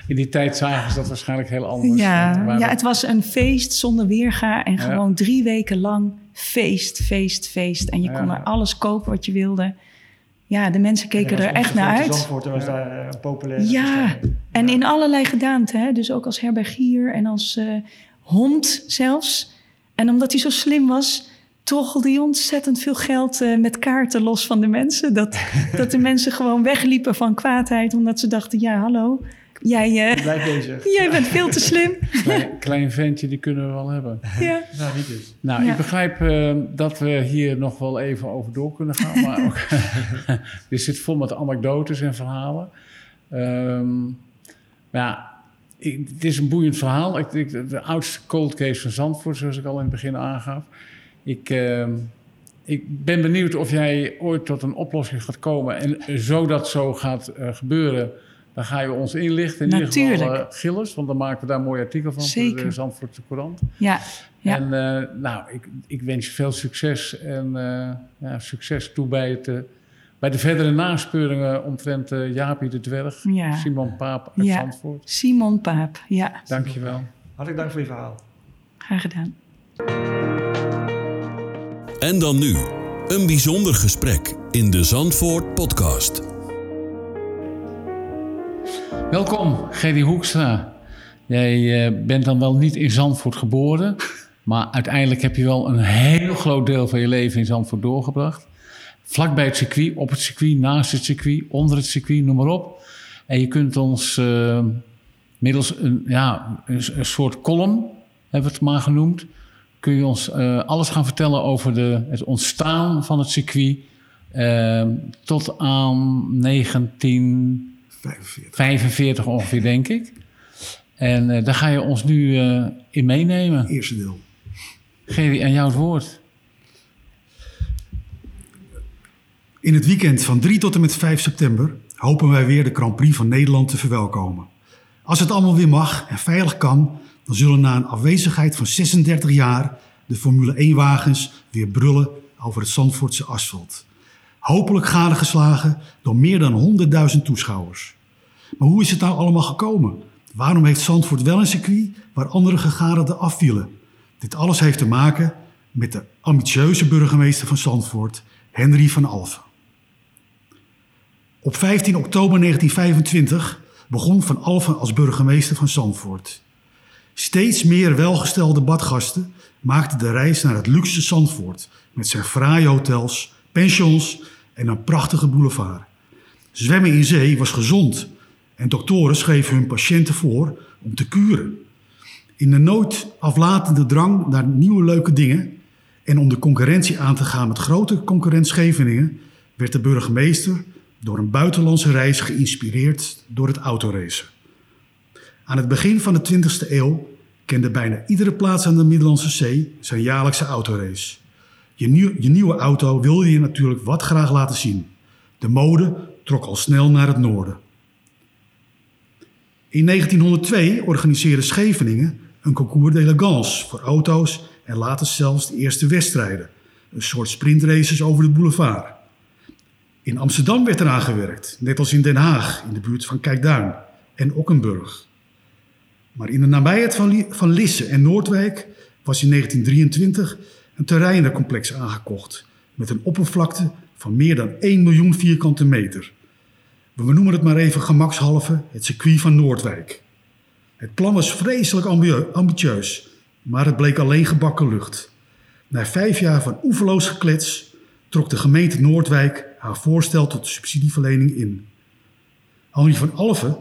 In die tijd zagen ze dat waarschijnlijk heel anders. Er Ja, waren- ja, het was een feest zonder weerga en Ja. gewoon drie weken lang feest, feest, feest. En je kon er alles kopen wat je wilde. Ja, de mensen keken En er echt naar uit. Zandvoort was daar eh, een populaire Ja, en in allerlei gedaanten. Hè? Dus ook als herbergier en als eh, hond zelfs. En omdat hij zo slim was, troggelde hij ontzettend veel geld eh, met kaarten los van de mensen. Dat, dat de mensen gewoon wegliepen van kwaadheid, omdat ze dachten: ja, hallo, jij, eh, Blijf bezig. jij bent veel te slim. Klein, klein ventje, die kunnen we wel hebben. ja. Nou, niet dus. Nou, Ja. ik begrijp eh, dat we hier nog wel even over door kunnen gaan. Maar ook, dit zit vol met anekdotes en verhalen. Ehm, maar ja, ik- het is een boeiend verhaal. Ik, ik- de oudste cold case van Zandvoort, zoals ik al in het begin aangaf. Ik, ehm, ik ben benieuwd of jij ooit tot een oplossing gaat komen. En zo dat zo gaat eh, gebeuren, dan ga je ons inlichten. In ieder geval Natuurlijk. Gilles, want dan maken we daar een mooi artikel van voor de Zandvoortse Courant. Ja, ja. En eh, nou, ik, ik wens je veel succes en eh, ja, succes toe bij, het, bij de verdere naspeuringen omtrent Jaapie de Dwerg, Ja. Simon Paap uit Ja. Zandvoort. Simon Paap, ja, Dankjewel. Hartelijk dank voor je verhaal. graag gedaan. En dan nu, een bijzonder gesprek in de Zandvoort podcast. Welkom, Gerry Hoekstra. Jij eh, bent dan wel niet in Zandvoort geboren, maar uiteindelijk heb je wel een heel groot deel van je leven in Zandvoort doorgebracht. Vlakbij het circuit, op het circuit, naast het circuit, onder het circuit, noem maar op. En je kunt ons eh, middels een, ja, een, soort column, hebben we het maar genoemd, kun je ons eh, alles gaan vertellen over de, het ontstaan van het circuit tot aan 19... 45. 45 ongeveer, denk ik. En eh, daar ga je ons nu eh, in meenemen. Eerste deel. Gerry, aan jou het woord. In het weekend van 3 tot en met 5 september hopen wij weer de Grand Prix van Nederland te verwelkomen. Als het allemaal weer mag en veilig kan, dan zullen na een afwezigheid van 36 jaar de Formule 1-wagens weer brullen over het Zandvoortse asfalt. Hopelijk gadegeslagen door meer dan 100.000 toeschouwers. Maar hoe is het nou allemaal gekomen? Waarom heeft Zandvoort wel een circuit waar andere gegadigden afvielen? Dit alles heeft te maken met de ambitieuze burgemeester van Zandvoort, Henry van Alphen. Op 15 oktober 1925 begon Van Alphen als burgemeester van Zandvoort. Steeds meer welgestelde badgasten maakten de reis naar het luxe Zandvoort met zijn fraaie hotels, pensions en een prachtige boulevard. Zwemmen in zee was gezond en doktoren schreven hun patiënten voor om te kuren. In de nooit aflatende drang naar nieuwe leuke dingen en om de concurrentie aan te gaan met grote concurrent Scheveningen, werd de burgemeester door een buitenlandse reis geïnspireerd door het autoracen. Aan het begin van de 20e eeuw kende bijna iedere plaats aan de Middellandse Zee zijn jaarlijkse autorace. Je, je nieuwe auto wilde je natuurlijk wat graag laten zien. De mode trok al snel naar het noorden. In 1902 organiseerde Scheveningen een concours d'élégance voor auto's en later zelfs de eerste wedstrijden, een soort sprintraces over de boulevard. In Amsterdam werd eraan gewerkt, net als in Den Haag, in de buurt van Kijkduin en Okkenburg. Maar in de nabijheid van, van Lisse en Noordwijk was in 1923 een terreinencomplex aangekocht met een oppervlakte van meer dan 1 miljoen vierkante meter. We noemen het maar even gemakshalve het circuit van Noordwijk. Het plan was vreselijk ambitieus, maar het bleek alleen gebakken lucht. Na vijf jaar van oeverloos geklets trok de gemeente Noordwijk haar voorstel tot subsidieverlening in. Henri van Alphen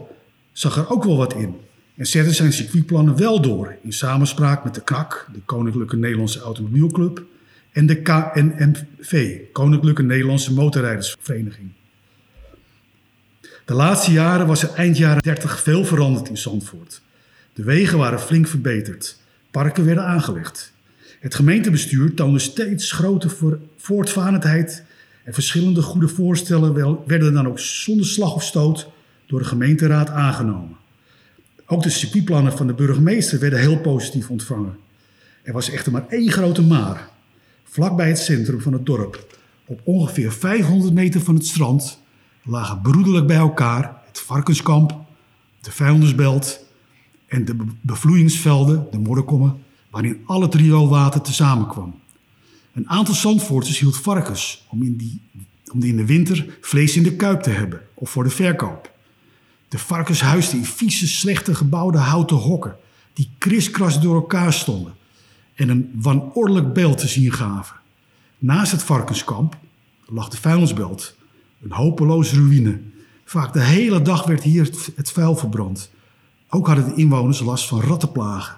zag er ook wel wat in en zette zijn circuitplannen wel door in samenspraak met de KNAK, de Koninklijke Nederlandse Automobielclub, en de KNMV, Koninklijke Nederlandse Motorrijdersvereniging. De laatste jaren was er eind jaren 30 veel veranderd in Zandvoort. De wegen waren flink verbeterd, parken werden aangelegd. Het gemeentebestuur toonde steeds grote voortvarendheid en verschillende goede voorstellen werden dan ook zonder slag of stoot door de gemeenteraad aangenomen. Ook de circuitplannen van de burgemeester werden heel positief ontvangen. Er was echter maar één grote maar. Vlakbij het centrum van het dorp, op ongeveer 500 meter van het strand, lagen broederlijk bij elkaar het varkenskamp, de vuilnisbelt en de bevloeingsvelden, de modderkommen, waarin al het rioolwater kwam. Een aantal Zandvoorters hield varkens om in, die, om in de winter vlees in de kuip te hebben of voor de verkoop. De varkens in vieze, slechte gebouwde houten hokken die kriskras door elkaar stonden en een wanordelijk beeld te zien gaven. Naast het varkenskamp lag de vuilnisbelt, een hopeloos ruïne. Vaak de hele dag werd hier het vuil verbrand. Ook hadden de inwoners last van rattenplagen.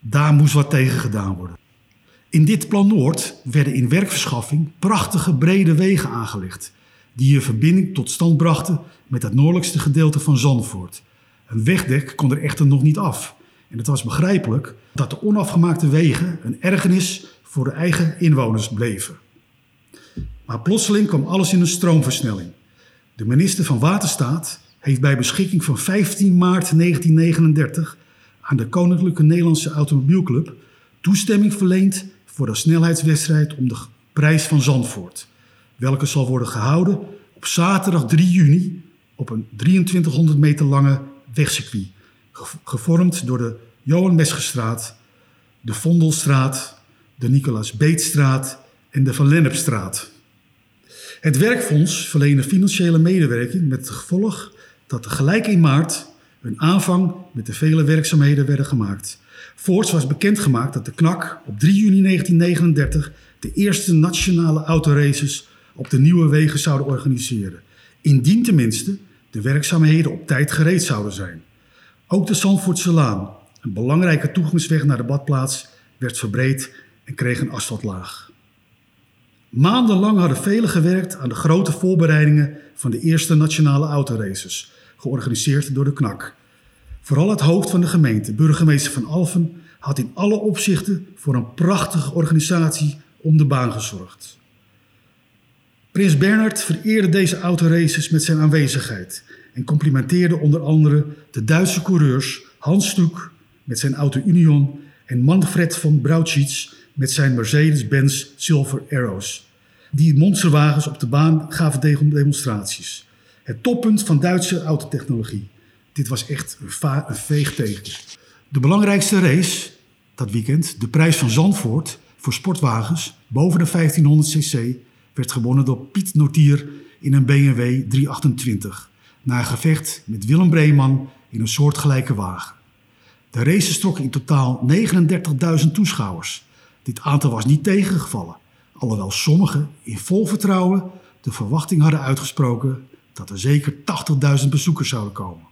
Daar moest wat tegen gedaan worden. In dit plan Noord werden in werkverschaffing prachtige brede wegen aangelegd, die een verbinding tot stand brachten met het noordelijkste gedeelte van Zandvoort. Een wegdek kon er echter nog niet af. En het was begrijpelijk dat de onafgemaakte wegen een ergernis voor de eigen inwoners bleven. Maar plotseling kwam alles in een stroomversnelling. De minister van Waterstaat heeft bij beschikking van 15 maart 1939 aan de Koninklijke Nederlandse Automobielclub toestemming verleend voor de snelheidswedstrijd om de prijs van Zandvoort, welke zal worden gehouden op zaterdag 3 juni op een 2300 meter lange wegcircuit, gevormd door de Johan Mesgestraat, de Vondelstraat, de Nicolaas Beetstraat en de Van Lennepstraat. Het werkfonds verleende financiële medewerking met het gevolg dat tegelijk in maart een aanvang met de vele werkzaamheden werden gemaakt. Voorts was bekendgemaakt dat de KNAK op 3 juni 1939 de eerste nationale autoraces op de nieuwe wegen zouden organiseren. Indien tenminste de werkzaamheden op tijd gereed zouden zijn. Ook de Zandvoortse Laan, een belangrijke toegangsweg naar de badplaats, werd verbreed en kreeg een asfaltlaag. Maandenlang hadden velen gewerkt aan de grote voorbereidingen van de eerste nationale autoraces, georganiseerd door de KNAK. Vooral het hoofd van de gemeente, burgemeester van Alphen, had in alle opzichten voor een prachtige organisatie om de baan gezorgd. Prins Bernhard vereerde deze autoraces met zijn aanwezigheid en complimenteerde onder andere de Duitse coureurs Hans Stuk met zijn Auto Union en Manfred van Brauchitz met zijn Mercedes-Benz Silver Arrows. Die monsterwagens op de baan gaven demonstraties. Het toppunt van Duitse autotechnologie. Dit was echt een, een veegteken. De belangrijkste race dat weekend, de prijs van Zandvoort voor sportwagens boven de 1500 cc, werd gewonnen door Piet Notier in een BMW 328. Na een gevecht met Willem Breeman in een soortgelijke wagen. De races trokken in totaal 39.000 toeschouwers. Dit aantal was niet tegengevallen, alhoewel sommigen in vol vertrouwen de verwachting hadden uitgesproken dat er zeker 80.000 bezoekers zouden komen.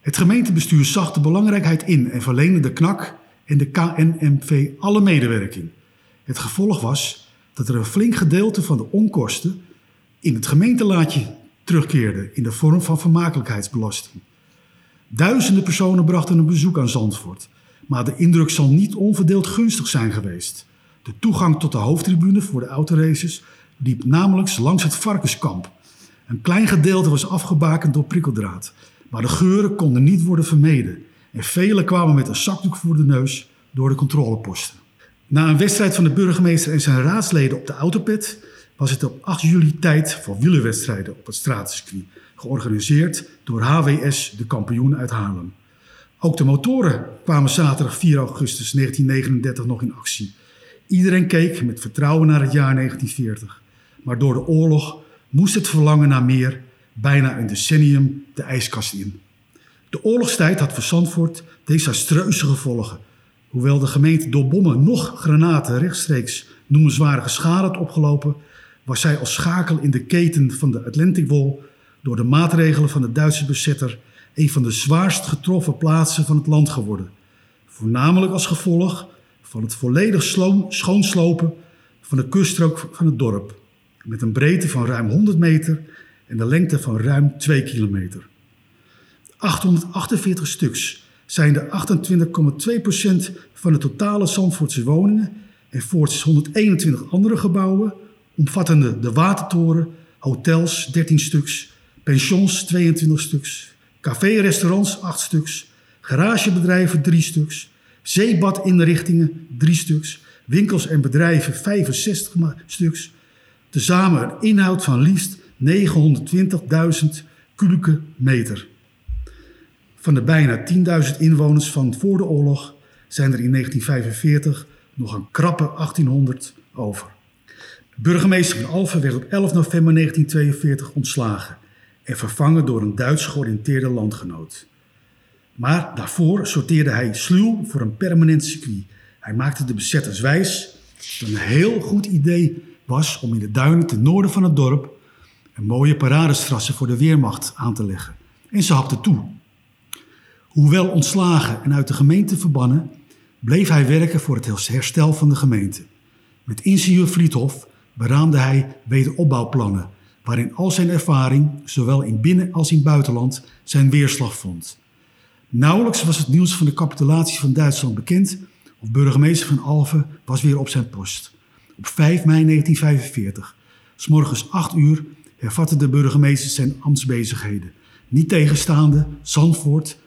Het gemeentebestuur zag de belangrijkheid in en verleende de KNAK en de KNMV alle medewerking. Het gevolg was dat er een flink gedeelte van de onkosten in het gemeentelaadje terugkeerde in de vorm van vermakelijkheidsbelasting. Duizenden personen brachten een bezoek aan Zandvoort, maar de indruk zal niet onverdeeld gunstig zijn geweest. De toegang tot de hoofdtribune voor de autoraces liep namelijk langs het varkenskamp. Een klein gedeelte was afgebakend door prikkeldraad, maar de geuren konden niet worden vermeden en velen kwamen met een zakdoek voor de neus door de controleposten. Na een wedstrijd van de burgemeester en zijn raadsleden op de autopit was het op 8 juli tijd voor wielerwedstrijden op het straatcircuit, georganiseerd door HWS, de kampioen uit Haarlem. Ook de motoren kwamen zaterdag 4 augustus 1939 nog in actie. Iedereen keek met vertrouwen naar het jaar 1940. Maar door de oorlog moest het verlangen naar meer bijna een decennium de ijskast in. De oorlogstijd had voor Zandvoort desastreuze gevolgen. Hoewel de gemeente door bommen nog granaten rechtstreeks noemenswaardige schade had opgelopen, was zij als schakel in de keten van de Atlantic Wall door de maatregelen van de Duitse bezetter een van de zwaarst getroffen plaatsen van het land geworden. Voornamelijk als gevolg van het volledig schoonslopen van de kuststrook van het dorp, met een breedte van ruim 100 meter en de lengte van ruim 2 kilometer. 848 stuks zijn de 28,2% van de totale Zandvoortse woningen en voorts 121 andere gebouwen, omvattende de Watertoren, hotels 13 stuks, pensions 22 stuks, café-restaurants 8 stuks, garagebedrijven 3 stuks, zeebadinrichtingen 3 stuks, winkels en bedrijven 65 stuks. Tezamen een inhoud van liefst 920.000 kubieke meter. Van de bijna 10.000 inwoners van voor de oorlog zijn er in 1945 nog een krappe 1800 over. Burgemeester van Alphen werd op 11 november 1942 ontslagen en vervangen door een Duits georiënteerde landgenoot. Maar daarvoor sorteerde hij sluw voor een permanent circuit. Hij maakte de bezetters wijs dat het een heel goed idee was om in de duinen ten noorden van het dorp een mooie paradestrasse voor de Weermacht aan te leggen. En ze hapte toe. Hoewel ontslagen en uit de gemeente verbannen, bleef hij werken voor het herstel van de gemeente. Met ingenieur Friedhof beraamde hij wederopbouwplannen, waarin al zijn ervaring, zowel in binnen- als in buitenland, zijn weerslag vond. Nauwelijks was het nieuws van de capitulatie van Duitsland bekend, of burgemeester van Alphen was weer op zijn post. Op 5 mei 1945, s morgens 8 uur, hervatte de burgemeester zijn ambtsbezigheden. Niet tegenstaande Zandvoort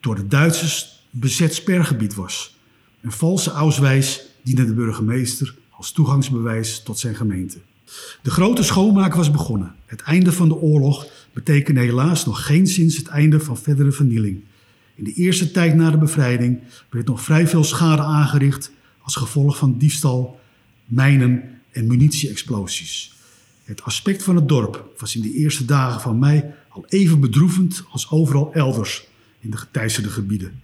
door de Duitsers bezet spergebied was. Een valse auswijs diende de burgemeester als toegangsbewijs tot zijn gemeente. De grote schoonmaak was begonnen. Het einde van de oorlog betekende helaas nog geen sinds het einde van verdere vernieling. In de eerste tijd na de bevrijding werd nog vrij veel schade aangericht als gevolg van diefstal, mijnen en munitie-explosies. Het aspect van het dorp was in de eerste dagen van mei al even bedroevend als overal elders in de geteisterde gebieden.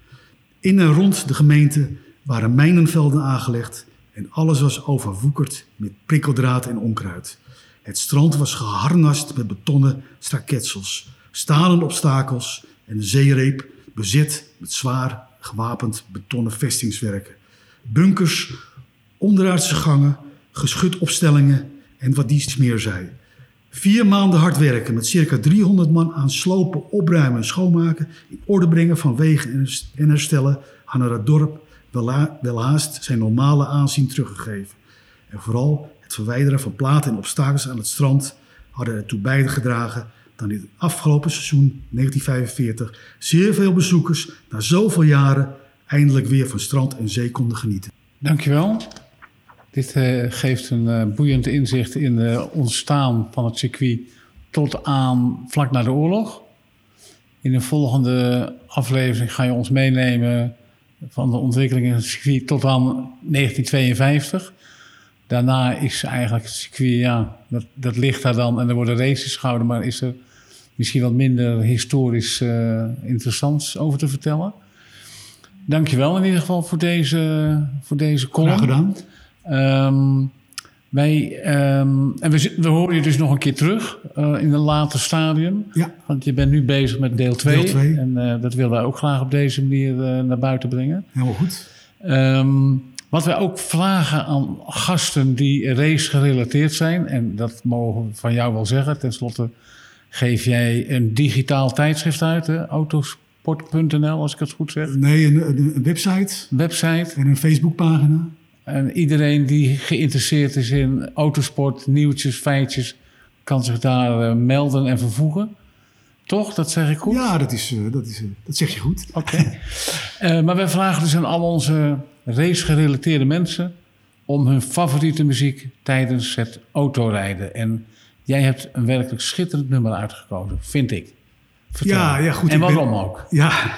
In en rond de gemeente waren mijnenvelden aangelegd en alles was overwoekerd met prikkeldraad en onkruid. Het strand was geharnast met betonnen straketsels, stalen obstakels en de zeereep bezet met zwaar gewapend betonnen vestingswerken. Bunkers, onderaardse gangen, geschutopstellingen en wat dies meer zei. Vier maanden hard werken met circa 300 man aan slopen, opruimen en schoonmaken, in orde brengen van wegen en herstellen, hadden het dorp welhaast zijn normale aanzien teruggegeven. En vooral het verwijderen van platen en obstakels aan het strand hadden ertoe bijgedragen dat in het afgelopen seizoen 1945 zeer veel bezoekers na zoveel jaren eindelijk weer van strand en zee konden genieten. Dankjewel. Dit uh, geeft een uh, boeiend inzicht in het ontstaan van het circuit tot aan vlak na de oorlog. In een volgende aflevering ga je ons meenemen van de ontwikkeling in het circuit tot aan 1952. Daarna is eigenlijk het circuit, ja, dat, dat ligt daar dan en er worden races gehouden, maar is er misschien wat minder historisch interessants over te vertellen. Dankjewel in ieder geval voor deze, voor deze column. Gedaan. Um, wij, um, en we, we horen je dus nog een keer terug uh, in een later stadium. Ja. Want je bent nu bezig met deel 2. Deel 2. En uh, dat willen wij ook graag op deze manier uh, naar buiten brengen. Helemaal goed. Um, wat wij ook vragen aan gasten die race gerelateerd zijn, en dat mogen we van jou wel zeggen, tenslotte geef jij een digitaal tijdschrift uit, hè? autosport.nl, als ik het goed zeg. Nee, een, een website. Website. En een Facebookpagina. En iedereen die geïnteresseerd is in autosport, nieuwtjes, feitjes, kan zich daar uh, melden en vervoegen. Toch? Dat zeg ik goed? Ja, dat, is, uh, dat, is, uh, dat zeg je goed. Oké. Okay. maar wij vragen dus aan al onze race-gerelateerde mensen om hun favoriete muziek tijdens het autorijden. En jij hebt een werkelijk schitterend nummer uitgekozen, vind ik. Vertel. Ja, ja, goed. En waarom ben, ook? Ja,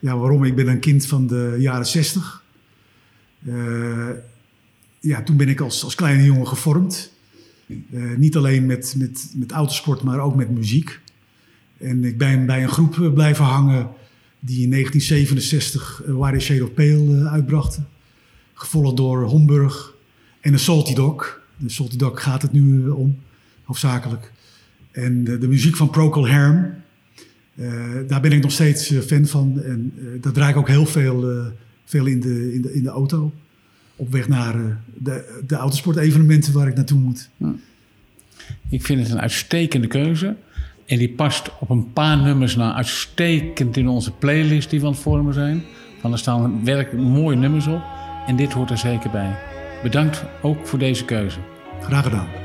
ja, waarom? Ik ben een kind van de jaren zestig. Uh, ja, toen ben ik als, als kleine jongen gevormd. Uh, niet alleen met, met, met autosport, maar ook met muziek. En ik ben bij een groep blijven hangen die in 1967 Why the Shade of Pale uitbrachten. Gevolgd door Homburg en een Salty Dog. De Salty Dog gaat het nu om, hoofdzakelijk. En de, muziek van Procol Harum. Uh, daar ben ik nog steeds fan van. En uh, daar draai ik ook heel veel, veel in, de, in, de, in de auto. Op weg naar de, de autosportevenementen waar ik naartoe moet. Ik vind het een uitstekende keuze. En die past op een paar nummers nou uitstekend in onze playlist die we aan het vormen zijn. Van er staan werkelijk mooie nummers op. En dit hoort er zeker bij. Bedankt ook voor deze keuze. Graag gedaan.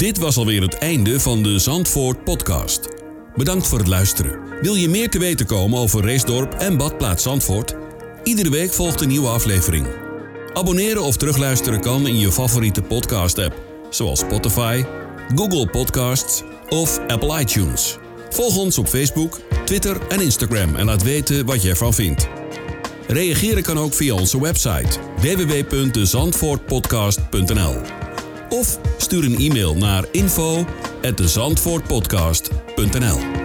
Dit was alweer het einde van de Zandvoort podcast. Bedankt voor het luisteren. Wil je meer te weten komen over Racedorp en Badplaats Zandvoort? Iedere week volgt een nieuwe aflevering. Abonneren of terugluisteren kan in je favoriete podcast-app, zoals Spotify, Google Podcasts of Apple iTunes. Volg ons op Facebook, Twitter en Instagram en laat weten wat je ervan vindt. Reageren kan ook via onze website www.zandvoortpodcast.nl of stuur een e-mail naar info@zandvoortpodcast.nl.